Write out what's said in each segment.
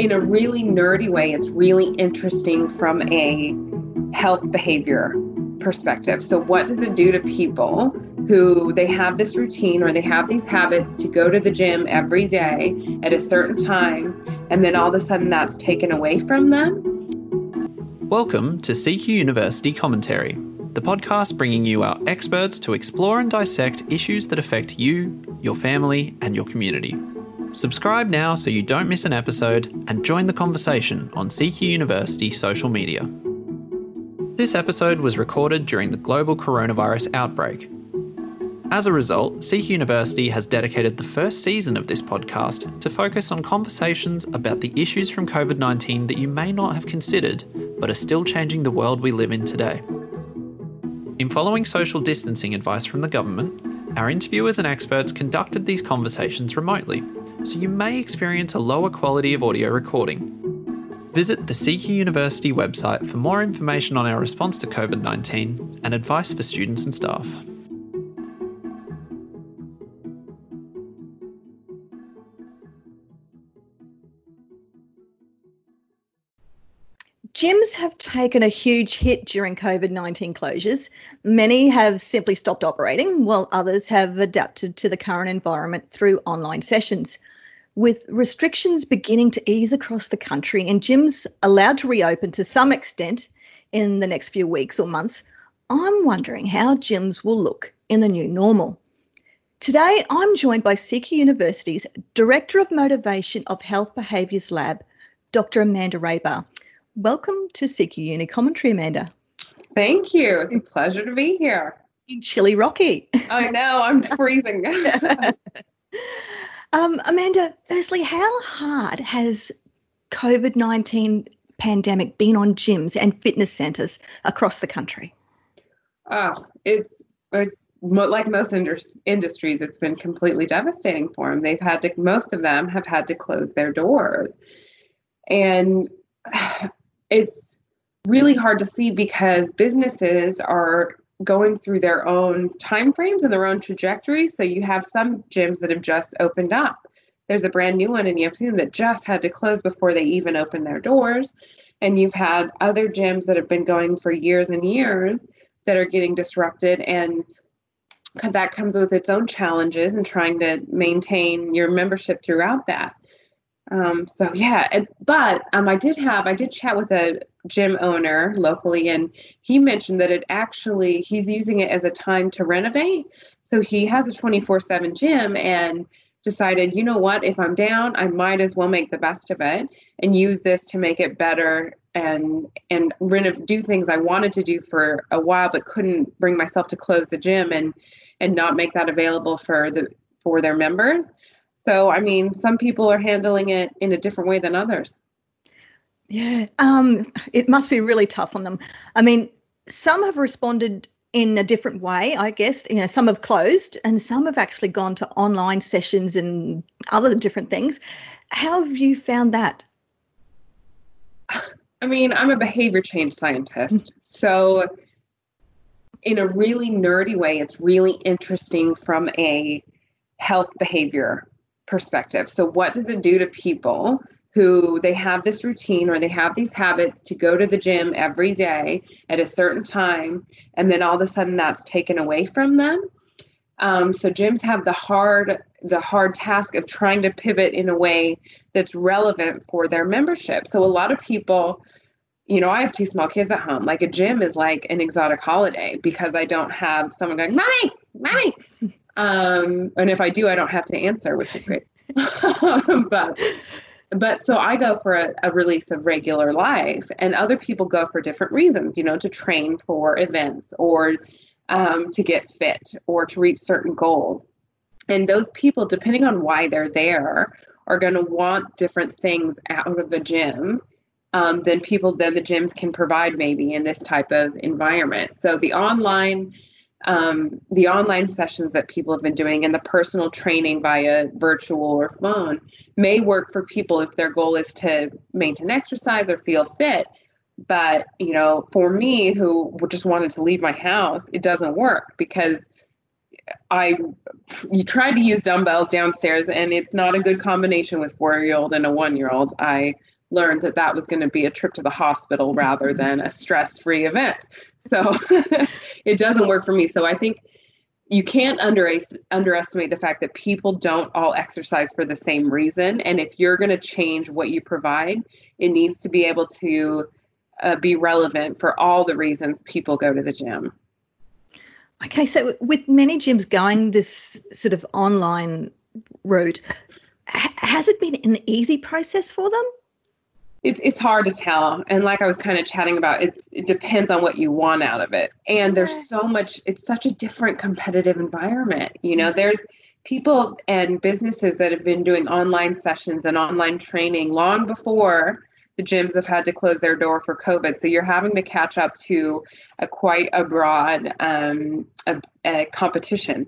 in a really nerdy way, it's really interesting from a health behavior perspective. So, what does it do to people who they have this routine or they have these habits to go to the gym every day at a certain time, and then all of a sudden that's taken away from them? Welcome to CQ University Commentary, the podcast bringing you our experts to explore and dissect issues that affect you, your family, and your community. Subscribe now so you don't miss an episode and join the conversation on CQ University social media. This episode was recorded during the global coronavirus outbreak. As a result, CQ University has dedicated the first season of this podcast to focus on conversations about the issues from COVID 19 that you may not have considered, but are still changing the world we live in today. In following social distancing advice from the government, our interviewers and experts conducted these conversations remotely so you may experience a lower quality of audio recording. Visit the CQ University website for more information on our response to COVID 19 and advice for students and staff. Gyms have taken a huge hit during COVID 19 closures. Many have simply stopped operating, while others have adapted to the current environment through online sessions. With restrictions beginning to ease across the country and gyms allowed to reopen to some extent in the next few weeks or months, I'm wondering how gyms will look in the new normal. Today, I'm joined by CQ University's Director of Motivation of Health Behaviours Lab, Dr. Amanda Rebar. Welcome to CQ Uni Commentary, Amanda. Thank you. It's a pleasure to be here. In chilly Rocky. I know, I'm freezing. um, Amanda, firstly, how hard has COVID 19 pandemic been on gyms and fitness centres across the country? Oh, it's it's like most industries, it's been completely devastating for them. They've had to, most of them have had to close their doors. And it's really hard to see because businesses are going through their own time frames and their own trajectories. So you have some gyms that have just opened up. There's a brand new one in Yeppoon that just had to close before they even opened their doors. And you've had other gyms that have been going for years and years that are getting disrupted and that comes with its own challenges and trying to maintain your membership throughout that. Um, so yeah, but um, I did have I did chat with a gym owner locally, and he mentioned that it actually he's using it as a time to renovate. So he has a twenty four seven gym and decided, you know what, if I'm down, I might as well make the best of it and use this to make it better and and renov- do things I wanted to do for a while but couldn't bring myself to close the gym and and not make that available for the for their members. So, I mean, some people are handling it in a different way than others. Yeah, um, it must be really tough on them. I mean, some have responded in a different way, I guess. You know, some have closed and some have actually gone to online sessions and other different things. How have you found that? I mean, I'm a behavior change scientist. so, in a really nerdy way, it's really interesting from a health behavior perspective. So, what does it do to people who they have this routine or they have these habits to go to the gym every day at a certain time, and then all of a sudden that's taken away from them? Um, so gyms have the hard the hard task of trying to pivot in a way that's relevant for their membership. So a lot of people, you know, I have two small kids at home. Like a gym is like an exotic holiday because I don't have someone going, "Mommy, mommy," Um, and if I do, I don't have to answer, which is great. but but so I go for a, a, release of regular life, and other people go for different reasons, you know, to train for events or um, to get fit or to reach certain goals. And those people, depending on why they're there, are going to want different things out of the gym um, than people than the gyms can provide, maybe in this type of environment. So the online um, the online sessions that people have been doing and the personal training via virtual or phone may work for people if their goal is to maintain exercise or feel fit. But, you know, for me who just wanted to leave my house, it doesn't work because I you tried to use dumbbells downstairs, and it's not a good combination with four year old and a one year old. I learned that that was going to be a trip to the hospital rather than a stress free event. So it doesn't work for me. So I think you can't under, underestimate the fact that people don't all exercise for the same reason. And if you're going to change what you provide, it needs to be able to uh, be relevant for all the reasons people go to the gym. Okay, so with many gyms going this sort of online route, has it been an easy process for them? It's it's hard to tell. And like i was kind of chatting about it's it depends on what you want out of it. And there's so much it's such a different competitive environment you know? There's people and businesses that have been doing online sessions and online training long before the gyms have had to close their door for covid. So you're having to catch up to a quite a broad um, a, a competition.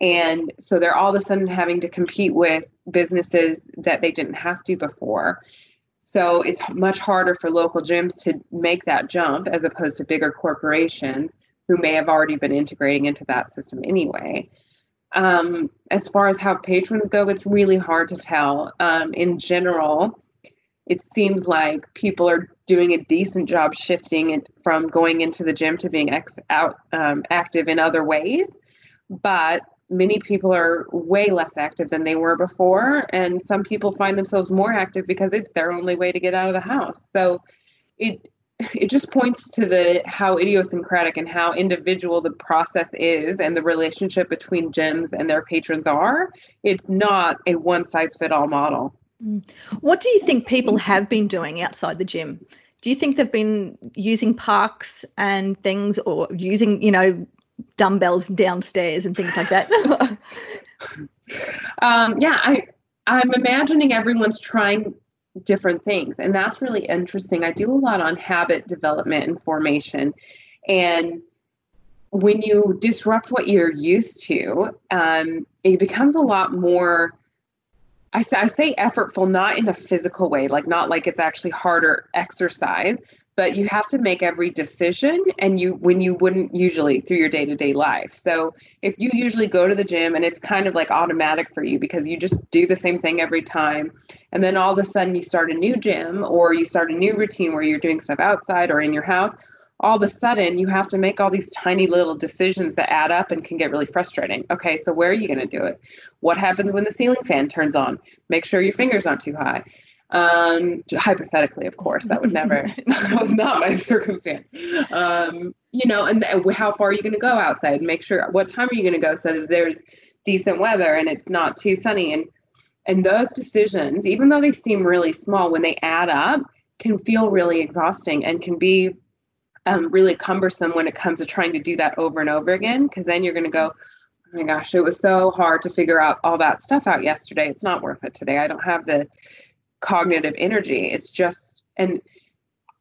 And so they're all of a sudden having to compete with businesses that they didn't have to before so it's much harder for local gyms to make that jump as opposed to bigger corporations who may have already been integrating into that system anyway. Um, as far as how patrons go, it's really hard to tell. Um, in general, it seems like people are doing a decent job shifting it from going into the gym to being ex- out um, active in other ways. But many people are way less active than they were before and some people find themselves more active because it's their only way to get out of the house. So it it just points to the how idiosyncratic and how individual the process is and the relationship between gyms and their patrons are. It's not a one size fit all model. Mm. what do you think people have been doing outside the gym? Do you think they've been using parks and things or using you know dumbbells downstairs and things like that. um, yeah, I I'm imagining everyone's trying different things, and that's really interesting. I do a lot on habit development and formation, and when you disrupt what you're used to, um, it becomes a lot more. I say, I say effortful, not in a physical way, like not like it's actually harder exercise, but you have to make every decision and you when you wouldn't usually through your day-to-day life so if you usually go to the gym and it's kind of like automatic for you because you just do the same thing every time and then all of a sudden you start a new gym or you start a new routine where you're doing stuff outside or in your house all of a sudden you have to make all these tiny little decisions that add up and can get really frustrating. Okay, so where are you going to do it? What happens when the ceiling fan turns on? Make sure your fingers aren't too high. Um, hypothetically, of course, that would never, that was not my circumstance. Um, you know, and how far are you going to go outside? Make sure what time are you going to go so that there's decent weather and it's not too sunny. And and those decisions, even though they seem really small, when they add up, can feel really exhausting and can be um, really cumbersome when it comes to trying to do that over and over again. Because then you're going to go, oh my gosh, it was so hard to figure out all that stuff out yesterday. It's not worth it today. I don't have the cognitive energy. It's just, and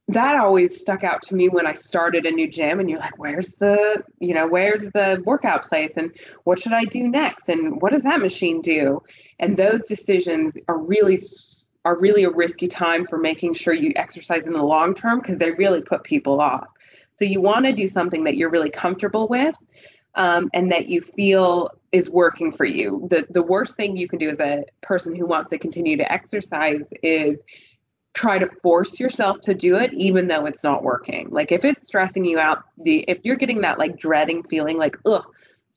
that always stuck out to me when I started a new gym and you're like, where's the, you know, where's the workout place and what should I do next? And what does that machine do? And those decisions are really, are really a risky time for making sure you exercise in the long term because they really put people off. So you want to do something that you're really comfortable with um, and that you feel is working for you. The the worst thing you can do as a person who wants to continue to exercise is try to force yourself to do it even though it's not working. Like if it's stressing you out, the if you're getting that like dreading feeling like, ugh,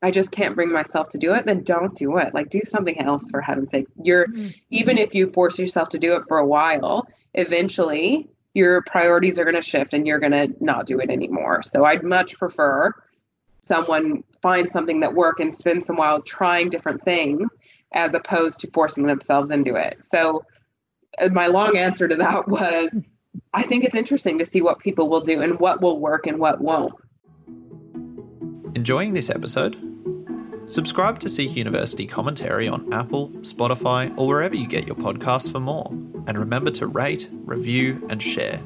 I just can't bring myself to do it, then don't do it. Like do something else for heaven's sake. You're mm-hmm. even if you force yourself to do it for a while, eventually your priorities are going to shift and you're going to not do it anymore. So I'd much prefer someone find something that work and spend some while trying different things as opposed to forcing themselves into it. So uh, my long answer to that was I think it's interesting to see what people will do and what will work and what won't. Enjoying this episode? Subscribe to CQ University commentary on Apple, Spotify, or wherever you get your podcasts for more. And remember to rate, review, and share.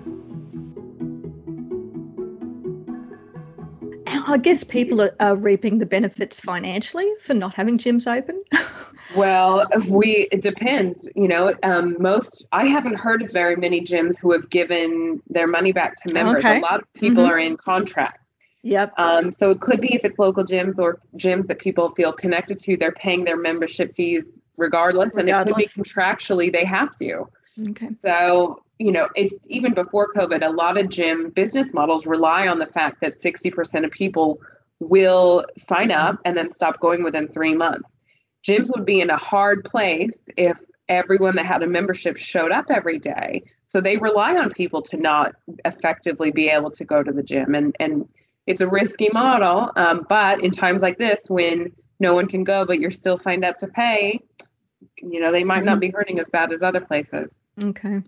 I guess people are, are reaping the benefits financially for not having gyms open. well, we it depends. You know, um, most I haven't heard of very many gyms who have given their money back to members. Okay. A lot of people mm-hmm. are in contracts, Yep. Um, so it could be if it's local gyms or gyms that people feel connected to, they're paying their membership fees regardless, regardless. and it could be contractually they have to. Okay. So you know, it's even before COVID, a lot of gym business models rely on the fact that 60% of people will sign up and then stop going within three months. Gyms would be in a hard place if everyone that had a membership showed up every day. So they rely on people to not effectively be able to go to the gym. And, and it's a risky model. Um, but in times like this, when no one can go, but you're still signed up to pay, you know, they might not mm-hmm. be hurting as bad as other places. Okay.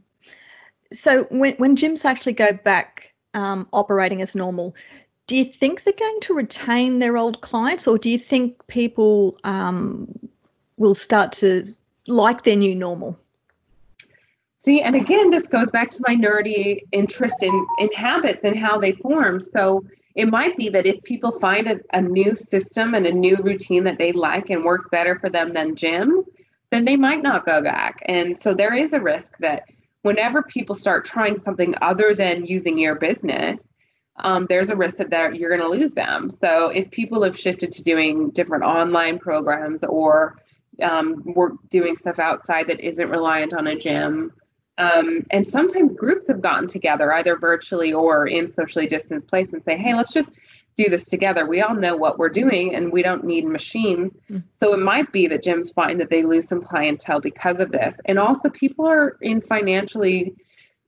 So when when gyms actually go back um, operating as normal, do you think they're going to retain their old clients, or do you think people um, will start to like their new normal? See, and again, this goes back to my nerdy interest in in habits and how they form. So it might be that if people find a, a new system and a new routine that they like and works better for them than gyms, then they might not go back. And so there is a risk that whenever people start trying something other than using your business, um, there's a risk that you're going to lose them. So if people have shifted to doing different online programs or um, we're doing stuff outside that isn't reliant on a gym, um, and sometimes groups have gotten together either virtually or in socially distanced place and say, hey, let's just do this together. We all know what we're doing and we don't need machines. Mm. So it might be that gyms find that they lose some clientele because of this. And also, people are in financially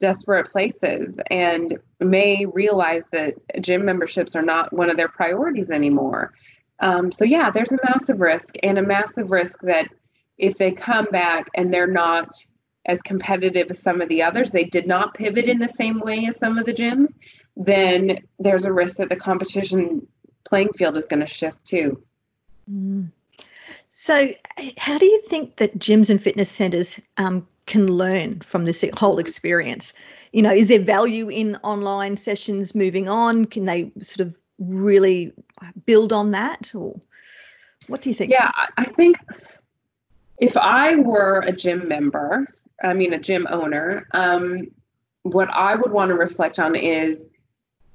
desperate places and may realize that gym memberships are not one of their priorities anymore. Um, so, yeah, there's a massive risk and a massive risk that if they come back and they're not as competitive as some of the others, they did not pivot in the same way as some of the gyms then there's a risk that the competition playing field is going to shift too. Mm. So, how do you think that gyms and fitness centers um, can learn from this whole experience? You know, is there value in online sessions moving on? Can they sort of really build on that, or what do you think? Yeah, I think if I were a gym member, I mean a gym owner, um, what I would want to reflect on is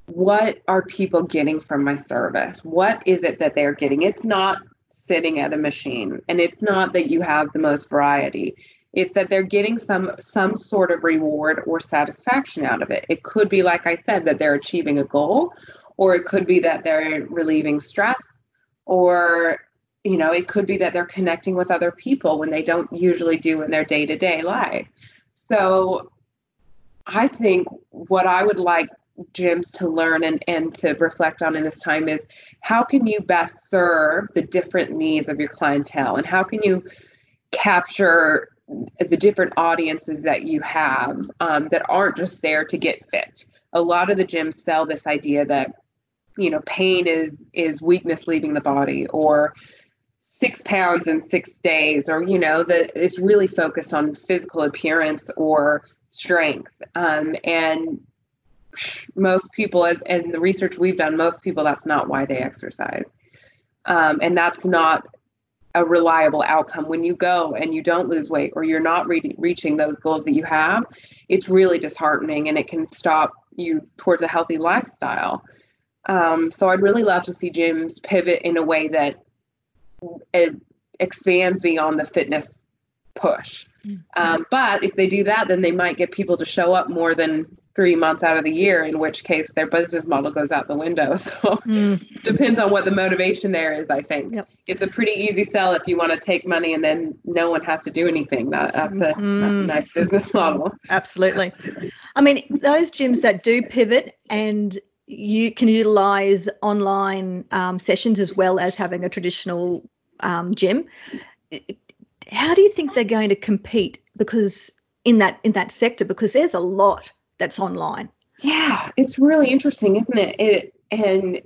what are people getting from my service? What is it that they're getting? It's not sitting at a machine and it's not that you have the most variety. It's that they're getting some some sort of reward or satisfaction out of it. It could be like I said that they're achieving a goal or it could be that they're relieving stress or you know, it could be that they're connecting with other people when they don't usually do in their day-to-day life. So I think what I would like gyms to learn and, and to reflect on in this time is how can you best serve the different needs of your clientele? And how can you capture the different audiences that you have um, that aren't just there to get fit? A lot of the gyms sell this idea that you know pain is is weakness leaving the body or six pounds in six days or you know that it's really focused on physical appearance or strength. Um, and most people as and the research we've done most people that's not why they exercise. Um, and that's not a reliable outcome. When you go and you don't lose weight or you're not re- reaching those goals that you have it's really disheartening and it can stop you towards a healthy lifestyle. Um, so i'd really love to see gyms pivot in a way that it expands beyond the fitness push. Um, but if they do that, then they might get people to show up more than three months out of the year, in which case their business model goes out the window. So mm. depends on what the motivation there is, I think. Yep. It's a pretty easy sell if you want to take money and then no one has to do anything. That, that's, a, mm. that's a nice business model. Absolutely. I mean, those gyms that do pivot and you can utilize online um, sessions as well as having a traditional um, gym how do you think they're going to compete? Because in that in that sector because there's a lot that's online. Yeah it's really interesting isn't it? It and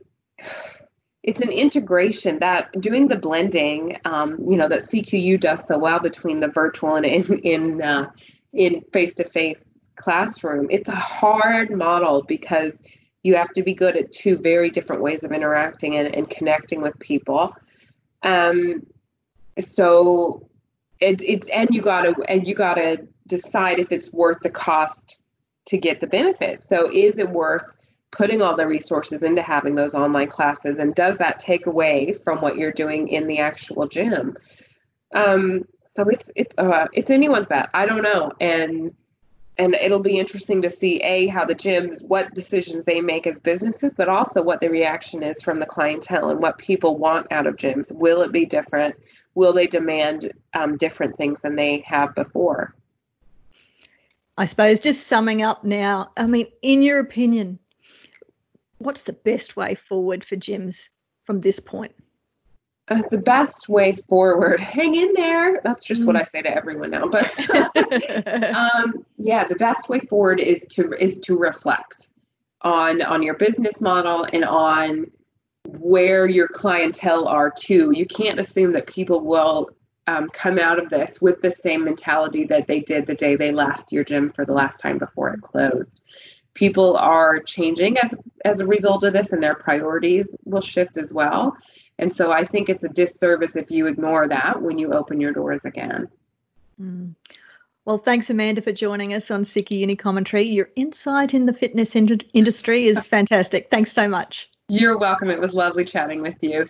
it's an integration that doing the blending um, you know that cqu does so well between the virtual and in in uh, in face-to-face classroom it's a hard model because you have to be good at two very different ways of interacting and, and connecting with people. Um, so it's it's and you gotta and you gotta decide if it's worth the cost to get the benefit. So is it worth putting all the resources into having those online classes? And does that take away from what you're doing in the actual gym? Um, so it's it's uh, it's anyone's bet. I don't know. And and it'll be interesting to see a how the gyms what decisions they make as businesses but also what the reaction is from the clientele and what people want out of gyms. Will it be different? Will they demand um, different things than they have before? I suppose just summing up now i mean in your opinion what's the best way forward for gyms from this point the best way forward. Hang in there. That's just mm. what i say to everyone now but um, yeah the best way forward is to is to reflect on on your business model and on where your clientele are too. You can't assume that people will um, come out of this with the same mentality that they did the day they left your gym for the last time before it closed people are changing as as a result of this and their priorities will shift as well and so I think it's a disservice if you ignore that when you open your doors again. Mm. Well, thanks, Amanda, for joining us on CQ Uni Commentary. Your insight in the fitness in- industry is fantastic. Thanks so much. You're welcome. It was lovely chatting with you.